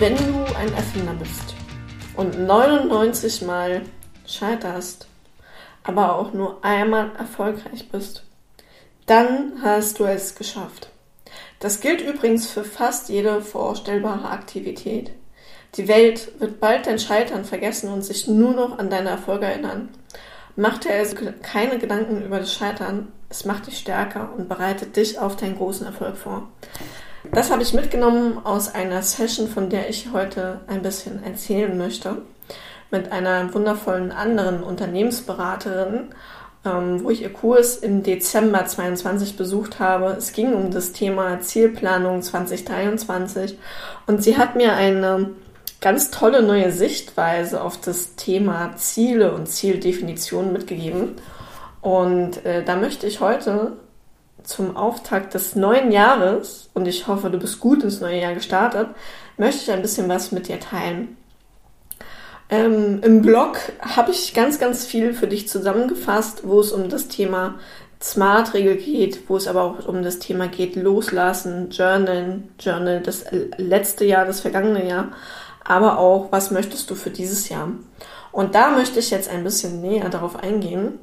Wenn du ein Erfinder bist und 99 Mal scheiterst, aber auch nur einmal erfolgreich bist, dann hast du es geschafft. Das gilt übrigens für fast jede vorstellbare Aktivität. Die Welt wird bald dein Scheitern vergessen und sich nur noch an deine Erfolge erinnern. Mach dir also keine Gedanken über das Scheitern. Es macht dich stärker und bereitet dich auf deinen großen Erfolg vor. Das habe ich mitgenommen aus einer Session, von der ich heute ein bisschen erzählen möchte, mit einer wundervollen anderen Unternehmensberaterin, ähm, wo ich ihr Kurs im Dezember 22 besucht habe. Es ging um das Thema Zielplanung 2023 und sie hat mir eine ganz tolle neue Sichtweise auf das Thema Ziele und Zieldefinition mitgegeben. Und äh, da möchte ich heute zum Auftakt des neuen Jahres, und ich hoffe, du bist gut ins neue Jahr gestartet, möchte ich ein bisschen was mit dir teilen. Ähm, Im Blog habe ich ganz, ganz viel für dich zusammengefasst, wo es um das Thema Smart-Regel geht, wo es aber auch um das Thema geht, loslassen, journalen, journal das letzte Jahr, das vergangene Jahr, aber auch, was möchtest du für dieses Jahr? Und da möchte ich jetzt ein bisschen näher darauf eingehen.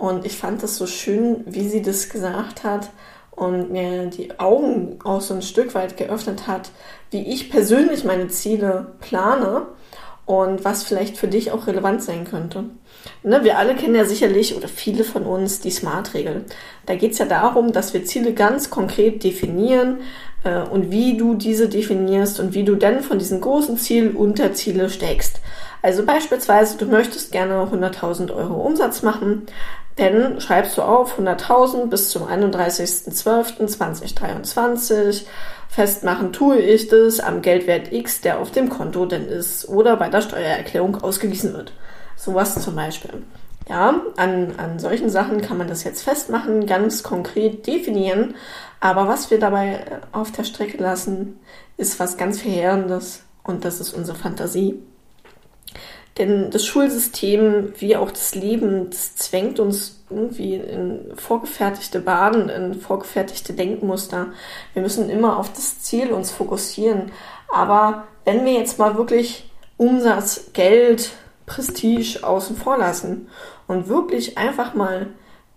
Und ich fand es so schön, wie sie das gesagt hat und mir die Augen auch so ein Stück weit geöffnet hat, wie ich persönlich meine Ziele plane und was vielleicht für dich auch relevant sein könnte. Ne, wir alle kennen ja sicherlich oder viele von uns die Smart-Regel. Da geht es ja darum, dass wir Ziele ganz konkret definieren äh, und wie du diese definierst und wie du dann von diesen großen Zielen Unterziele steckst. Also beispielsweise, du möchtest gerne 100.000 Euro Umsatz machen, dann schreibst du auf 100.000 bis zum 31.12.2023. Festmachen tue ich das am Geldwert X, der auf dem Konto denn ist oder bei der Steuererklärung ausgewiesen wird. Sowas zum Beispiel. Ja, an, an solchen Sachen kann man das jetzt festmachen, ganz konkret definieren. Aber was wir dabei äh, auf der Strecke lassen, ist was ganz Verheerendes und das ist unsere Fantasie. Denn das Schulsystem, wie auch das Leben, das zwängt uns irgendwie in vorgefertigte Bahnen, in vorgefertigte Denkmuster. Wir müssen immer auf das Ziel uns fokussieren. Aber wenn wir jetzt mal wirklich Umsatz, Geld, Prestige außen vor lassen und wirklich einfach mal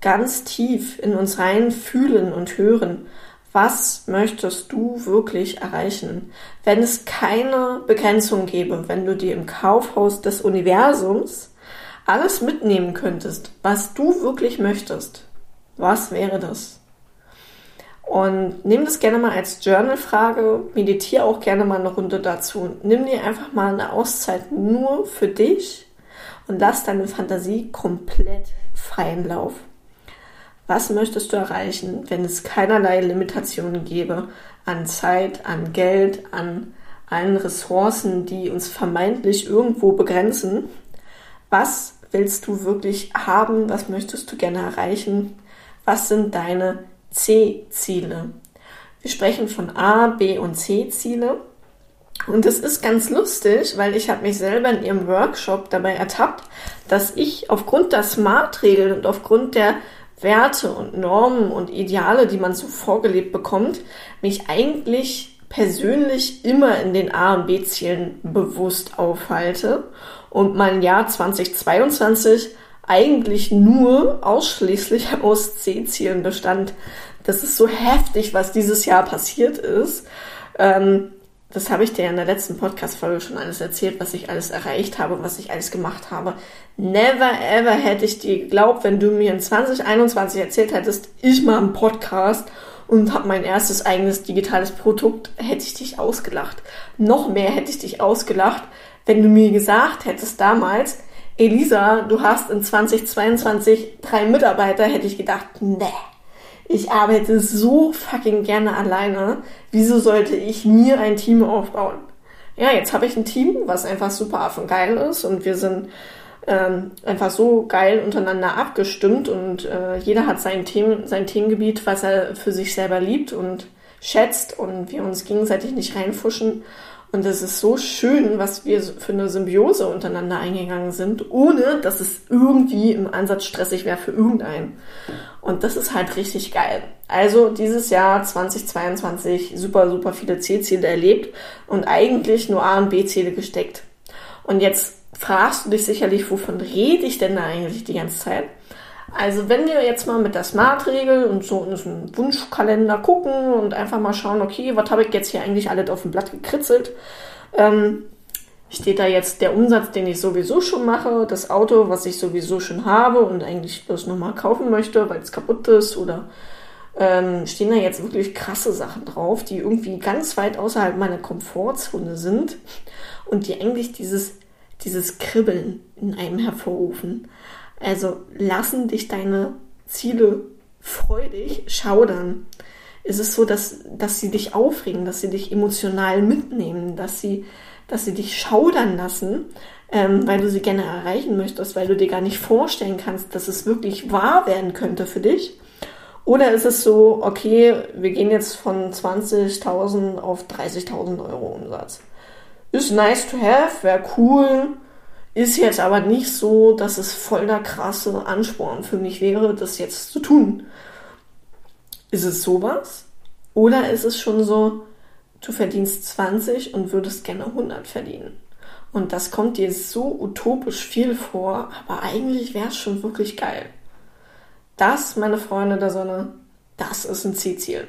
ganz tief in uns rein fühlen und hören, was möchtest du wirklich erreichen? Wenn es keine Begrenzung gäbe, wenn du dir im Kaufhaus des Universums alles mitnehmen könntest, was du wirklich möchtest, was wäre das? Und nimm das gerne mal als Journal-Frage, meditiere auch gerne mal eine Runde dazu. Nimm dir einfach mal eine Auszeit nur für dich und lass deine Fantasie komplett freien Lauf. Was möchtest du erreichen, wenn es keinerlei Limitationen gäbe an Zeit, an Geld, an allen Ressourcen, die uns vermeintlich irgendwo begrenzen? Was willst du wirklich haben? Was möchtest du gerne erreichen? Was sind deine C-Ziele? Wir sprechen von A, B und C-Ziele. Und das ist ganz lustig, weil ich habe mich selber in ihrem Workshop dabei ertappt, dass ich aufgrund der Smart-Regeln und aufgrund der Werte und Normen und Ideale, die man so vorgelebt bekommt, mich eigentlich persönlich immer in den A und B-Zielen bewusst aufhalte und mein Jahr 2022 eigentlich nur ausschließlich aus C-Zielen bestand. Das ist so heftig, was dieses Jahr passiert ist. Ähm, das habe ich dir in der letzten Podcast-Folge schon alles erzählt, was ich alles erreicht habe, was ich alles gemacht habe. Never ever hätte ich dir geglaubt, wenn du mir in 2021 erzählt hättest, ich mache einen Podcast und habe mein erstes eigenes digitales Produkt, hätte ich dich ausgelacht. Noch mehr hätte ich dich ausgelacht, wenn du mir gesagt hättest damals, Elisa, du hast in 2022 drei Mitarbeiter, hätte ich gedacht, nee ich arbeite so fucking gerne alleine. Wieso sollte ich mir ein Team aufbauen? Ja, jetzt habe ich ein Team, was einfach super affengeil geil ist und wir sind ähm, einfach so geil untereinander abgestimmt und äh, jeder hat sein, Themen, sein Themengebiet, was er für sich selber liebt und schätzt und wir uns gegenseitig nicht reinfuschen. Und es ist so schön, was wir für eine Symbiose untereinander eingegangen sind, ohne dass es irgendwie im Ansatz stressig wäre für irgendeinen. Und das ist halt richtig geil. Also dieses Jahr 2022 super, super viele C-Ziele erlebt und eigentlich nur A- und B-Ziele gesteckt. Und jetzt fragst du dich sicherlich, wovon rede ich denn da eigentlich die ganze Zeit? Also wenn wir jetzt mal mit der Smart-Regel und so in so Wunschkalender gucken und einfach mal schauen, okay, was habe ich jetzt hier eigentlich alles auf dem Blatt gekritzelt? Ähm, steht da jetzt der Umsatz, den ich sowieso schon mache, das Auto, was ich sowieso schon habe und eigentlich bloß nochmal kaufen möchte, weil es kaputt ist oder ähm, stehen da jetzt wirklich krasse Sachen drauf, die irgendwie ganz weit außerhalb meiner Komfortzone sind und die eigentlich dieses, dieses Kribbeln in einem hervorrufen. Also lassen dich deine Ziele freudig schaudern. Ist es so, dass, dass sie dich aufregen, dass sie dich emotional mitnehmen, dass sie, dass sie dich schaudern lassen, ähm, weil du sie gerne erreichen möchtest, weil du dir gar nicht vorstellen kannst, dass es wirklich wahr werden könnte für dich? Oder ist es so, okay, wir gehen jetzt von 20.000 auf 30.000 Euro Umsatz? Ist nice to have, wäre cool, ist jetzt aber nicht so, dass es voll der krasse Ansporn für mich wäre, das jetzt zu tun. Ist es sowas? Oder ist es schon so, du verdienst 20 und würdest gerne 100 verdienen? Und das kommt dir so utopisch viel vor, aber eigentlich wäre es schon wirklich geil. Das, meine Freunde der Sonne, das ist ein C-Ziel.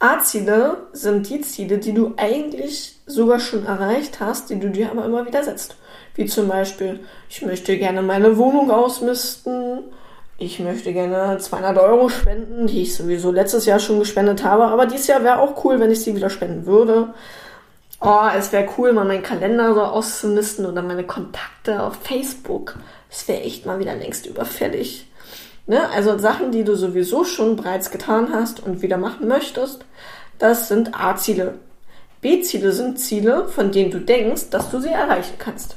A-Ziele sind die Ziele, die du eigentlich sogar schon erreicht hast, die du dir aber immer wieder setzt. Wie zum Beispiel, ich möchte gerne meine Wohnung ausmisten. Ich möchte gerne 200 Euro spenden, die ich sowieso letztes Jahr schon gespendet habe. Aber dieses Jahr wäre auch cool, wenn ich sie wieder spenden würde. Oh, es wäre cool, mal meinen Kalender so auszumisten oder meine Kontakte auf Facebook. Es wäre echt mal wieder längst überfällig. Ne? Also Sachen, die du sowieso schon bereits getan hast und wieder machen möchtest, das sind A-Ziele. B-Ziele sind Ziele, von denen du denkst, dass du sie erreichen kannst.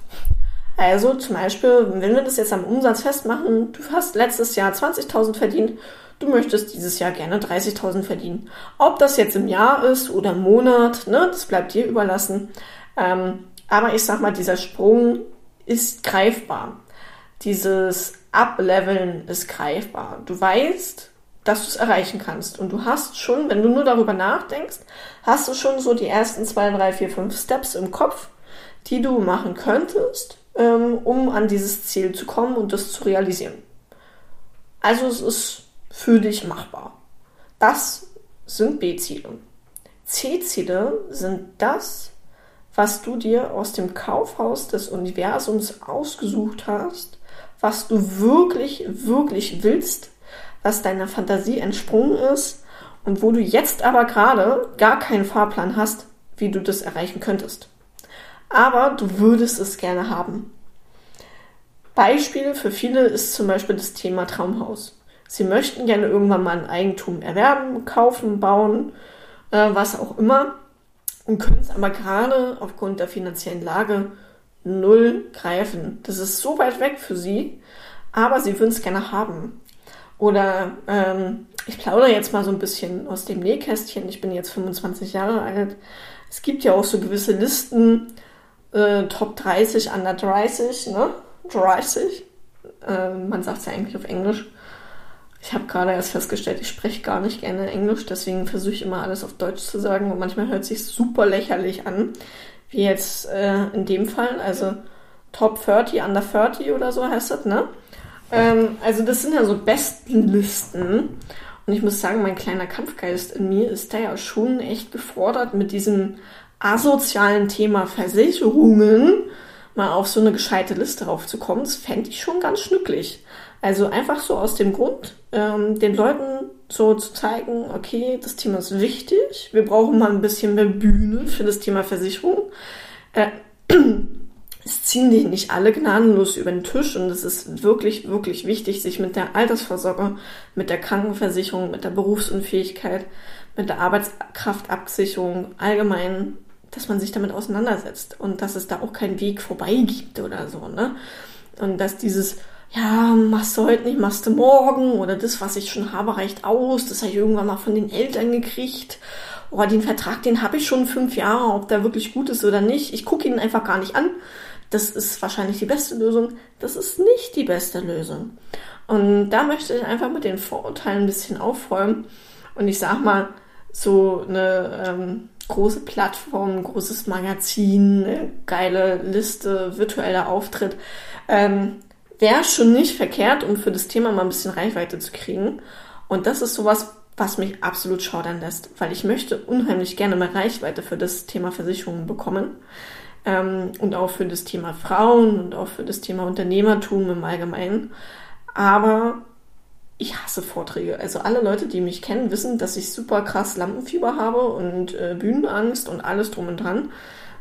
Also zum Beispiel, wenn wir das jetzt am Umsatz festmachen, du hast letztes Jahr 20.000 verdient, du möchtest dieses Jahr gerne 30.000 verdienen. Ob das jetzt im Jahr ist oder im Monat, ne, das bleibt dir überlassen. Ähm, aber ich sag mal, dieser Sprung ist greifbar. Dieses Ableveln ist greifbar. Du weißt, dass du es erreichen kannst. Und du hast schon, wenn du nur darüber nachdenkst, hast du schon so die ersten zwei, drei, vier, fünf Steps im Kopf, die du machen könntest, ähm, um an dieses Ziel zu kommen und das zu realisieren. Also es ist für dich machbar. Das sind B-Ziele. C-Ziele sind das, was du dir aus dem Kaufhaus des Universums ausgesucht hast, was du wirklich, wirklich willst, was deiner Fantasie entsprungen ist und wo du jetzt aber gerade gar keinen Fahrplan hast, wie du das erreichen könntest aber du würdest es gerne haben. Beispiel für viele ist zum Beispiel das Thema Traumhaus. Sie möchten gerne irgendwann mal ein Eigentum erwerben, kaufen, bauen, äh, was auch immer, und können es aber gerade aufgrund der finanziellen Lage null greifen. Das ist so weit weg für sie, aber sie würden es gerne haben. Oder ähm, ich plaudere jetzt mal so ein bisschen aus dem Nähkästchen. Ich bin jetzt 25 Jahre alt. Es gibt ja auch so gewisse Listen, äh, Top 30 under 30, ne? 30. Äh, man sagt es ja eigentlich auf Englisch. Ich habe gerade erst festgestellt, ich spreche gar nicht gerne Englisch, deswegen versuche ich immer alles auf Deutsch zu sagen und manchmal hört sich super lächerlich an, wie jetzt äh, in dem Fall, also Top 30, Under 30 oder so heißt das, ne? Ähm, also das sind ja so Bestenlisten und ich muss sagen, mein kleiner Kampfgeist in mir ist da ja schon echt gefordert mit diesem asozialen Thema Versicherungen mal auf so eine gescheite Liste raufzukommen, das fände ich schon ganz schnücklich. Also einfach so aus dem Grund, ähm, den Leuten so zu zeigen, okay, das Thema ist wichtig, wir brauchen mal ein bisschen mehr Bühne für das Thema Versicherung. Äh, es ziehen die nicht alle gnadenlos über den Tisch und es ist wirklich, wirklich wichtig, sich mit der Altersvorsorge, mit der Krankenversicherung, mit der Berufsunfähigkeit, mit der Arbeitskraftabsicherung allgemein dass man sich damit auseinandersetzt und dass es da auch keinen Weg vorbei gibt oder so, ne? Und dass dieses, ja, machst du heute nicht, machst du morgen oder das, was ich schon habe, reicht aus, das habe ich irgendwann mal von den Eltern gekriegt oh, den Vertrag, den habe ich schon fünf Jahre, ob der wirklich gut ist oder nicht. Ich gucke ihn einfach gar nicht an. Das ist wahrscheinlich die beste Lösung. Das ist nicht die beste Lösung. Und da möchte ich einfach mit den Vorurteilen ein bisschen aufräumen. Und ich sag mal, so eine ähm, große Plattform, ein großes Magazin, eine geile Liste, virtueller Auftritt, ähm, wäre schon nicht verkehrt, um für das Thema mal ein bisschen Reichweite zu kriegen. Und das ist sowas, was mich absolut schaudern lässt, weil ich möchte unheimlich gerne mal Reichweite für das Thema Versicherungen bekommen ähm, und auch für das Thema Frauen und auch für das Thema Unternehmertum im Allgemeinen. Aber ich hasse Vorträge. Also alle Leute, die mich kennen, wissen, dass ich super krass Lampenfieber habe und äh, Bühnenangst und alles drum und dran.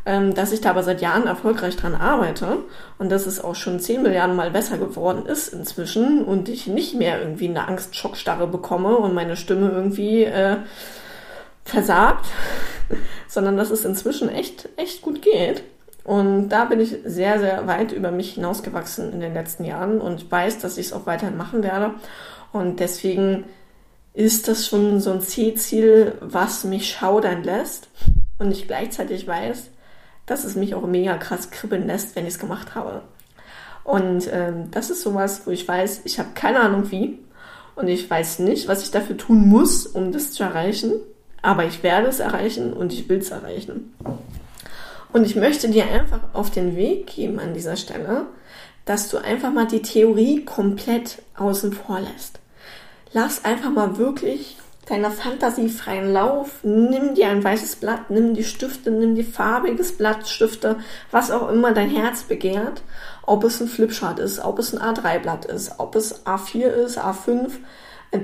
Ähm, dass ich da aber seit Jahren erfolgreich dran arbeite und dass es auch schon 10 Milliarden Mal besser geworden ist inzwischen und ich nicht mehr irgendwie eine Angstschockstarre bekomme und meine Stimme irgendwie äh, versagt, sondern dass es inzwischen echt, echt gut geht. Und da bin ich sehr, sehr weit über mich hinausgewachsen in den letzten Jahren und weiß, dass ich es auch weiterhin machen werde. Und deswegen ist das schon so ein Zielziel, was mich schaudern lässt. Und ich gleichzeitig weiß, dass es mich auch mega krass kribbeln lässt, wenn ich es gemacht habe. Und ähm, das ist sowas, wo ich weiß, ich habe keine Ahnung wie. Und ich weiß nicht, was ich dafür tun muss, um das zu erreichen. Aber ich werde es erreichen und ich will es erreichen. Und ich möchte dir einfach auf den Weg geben an dieser Stelle, dass du einfach mal die Theorie komplett außen vor lässt. Lass einfach mal wirklich deiner Fantasie freien Lauf. Nimm dir ein weißes Blatt, nimm die Stifte, nimm die farbiges Blatt, Stifte, was auch immer dein Herz begehrt. Ob es ein Flipchart ist, ob es ein A3-Blatt ist, ob es A4 ist, A5,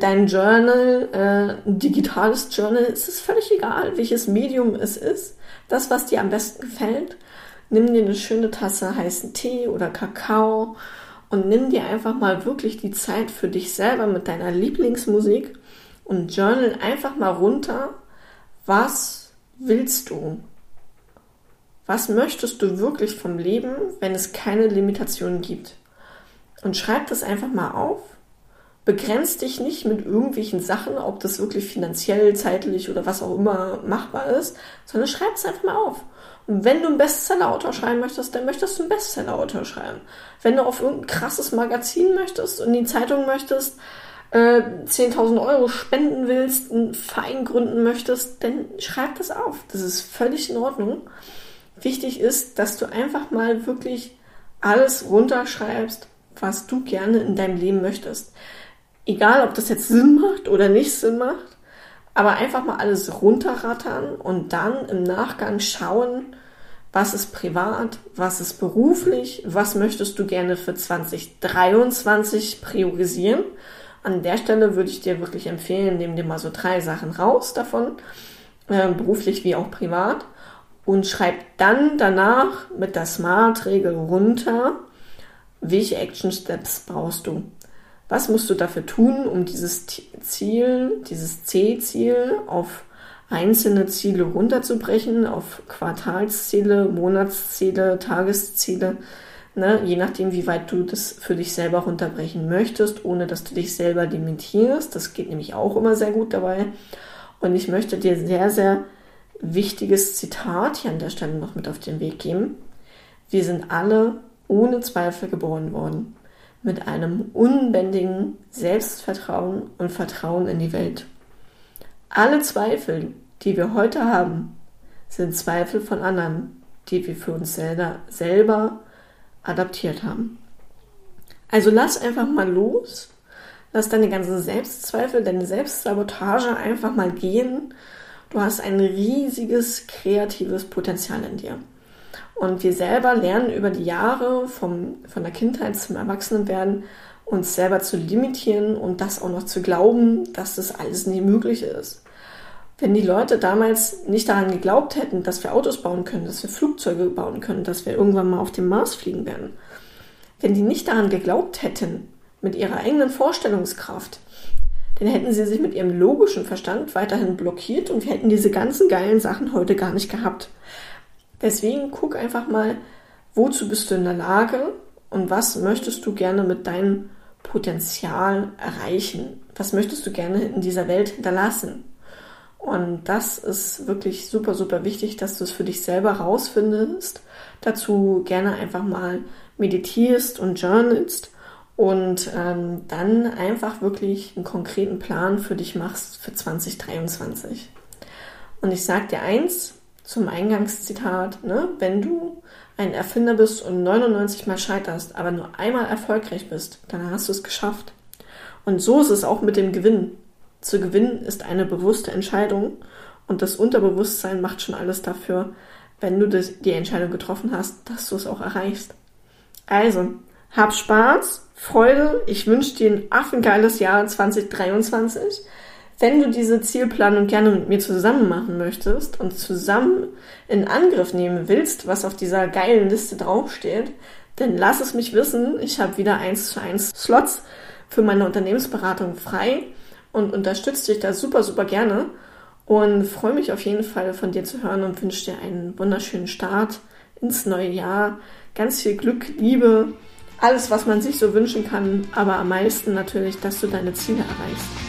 dein Journal, äh, ein digitales Journal, es ist völlig egal, welches Medium es ist. Das, was dir am besten gefällt. Nimm dir eine schöne Tasse heißen Tee oder Kakao und nimm dir einfach mal wirklich die Zeit für dich selber mit deiner Lieblingsmusik und journal einfach mal runter, was willst du? Was möchtest du wirklich vom Leben, wenn es keine Limitationen gibt? Und schreib das einfach mal auf. Begrenz dich nicht mit irgendwelchen Sachen, ob das wirklich finanziell, zeitlich oder was auch immer machbar ist, sondern schreib es einfach mal auf. Und wenn du einen Bestseller-Autor schreiben möchtest, dann möchtest du einen Bestseller-Autor schreiben. Wenn du auf irgendein krasses Magazin möchtest und die Zeitung möchtest, äh, 10.000 Euro spenden willst, einen Verein gründen möchtest, dann schreib das auf. Das ist völlig in Ordnung. Wichtig ist, dass du einfach mal wirklich alles runterschreibst, was du gerne in deinem Leben möchtest. Egal, ob das jetzt Sinn macht oder nicht Sinn macht, aber einfach mal alles runterrattern und dann im Nachgang schauen, was ist privat, was ist beruflich, was möchtest du gerne für 2023 priorisieren. An der Stelle würde ich dir wirklich empfehlen, nimm dir mal so drei Sachen raus davon, äh, beruflich wie auch privat, und schreib dann danach mit der Smart-Regel runter, welche Action Steps brauchst du. Was musst du dafür tun, um dieses Ziel, dieses C-Ziel auf einzelne Ziele runterzubrechen, auf Quartalsziele, Monatsziele, Tagesziele, ne, je nachdem, wie weit du das für dich selber runterbrechen möchtest, ohne dass du dich selber limitierst. Das geht nämlich auch immer sehr gut dabei. Und ich möchte dir sehr, sehr wichtiges Zitat hier an der Stelle noch mit auf den Weg geben. Wir sind alle ohne Zweifel geboren worden mit einem unbändigen Selbstvertrauen und Vertrauen in die Welt. Alle Zweifel, die wir heute haben, sind Zweifel von anderen, die wir für uns selber, selber adaptiert haben. Also lass einfach mal los, lass deine ganzen Selbstzweifel, deine Selbstsabotage einfach mal gehen. Du hast ein riesiges kreatives Potenzial in dir. Und wir selber lernen über die Jahre vom, von der Kindheit zum Erwachsenenwerden uns selber zu limitieren und das auch noch zu glauben, dass das alles nicht möglich ist. Wenn die Leute damals nicht daran geglaubt hätten, dass wir Autos bauen können, dass wir Flugzeuge bauen können, dass wir irgendwann mal auf dem Mars fliegen werden, wenn die nicht daran geglaubt hätten, mit ihrer eigenen Vorstellungskraft, dann hätten sie sich mit ihrem logischen Verstand weiterhin blockiert und wir hätten diese ganzen geilen Sachen heute gar nicht gehabt. Deswegen guck einfach mal, wozu bist du in der Lage und was möchtest du gerne mit deinem Potenzial erreichen? Was möchtest du gerne in dieser Welt hinterlassen? Und das ist wirklich super, super wichtig, dass du es für dich selber rausfindest. Dazu gerne einfach mal meditierst und journalst und ähm, dann einfach wirklich einen konkreten Plan für dich machst für 2023. Und ich sag dir eins zum Eingangszitat, ne? wenn du ein Erfinder bist und 99 Mal scheiterst, aber nur einmal erfolgreich bist, dann hast du es geschafft. Und so ist es auch mit dem Gewinn. Zu gewinnen ist eine bewusste Entscheidung und das Unterbewusstsein macht schon alles dafür, wenn du das, die Entscheidung getroffen hast, dass du es auch erreichst. Also, hab Spaß, Freude. Ich wünsche dir ein affengeiles Jahr 2023. Wenn du diese Zielplanung gerne mit mir zusammen machen möchtest und zusammen in Angriff nehmen willst, was auf dieser geilen Liste draufsteht, dann lass es mich wissen. Ich habe wieder eins zu eins Slots für meine Unternehmensberatung frei und unterstütze dich da super, super gerne und freue mich auf jeden Fall von dir zu hören und wünsche dir einen wunderschönen Start ins neue Jahr. Ganz viel Glück, Liebe, alles, was man sich so wünschen kann, aber am meisten natürlich, dass du deine Ziele erreichst.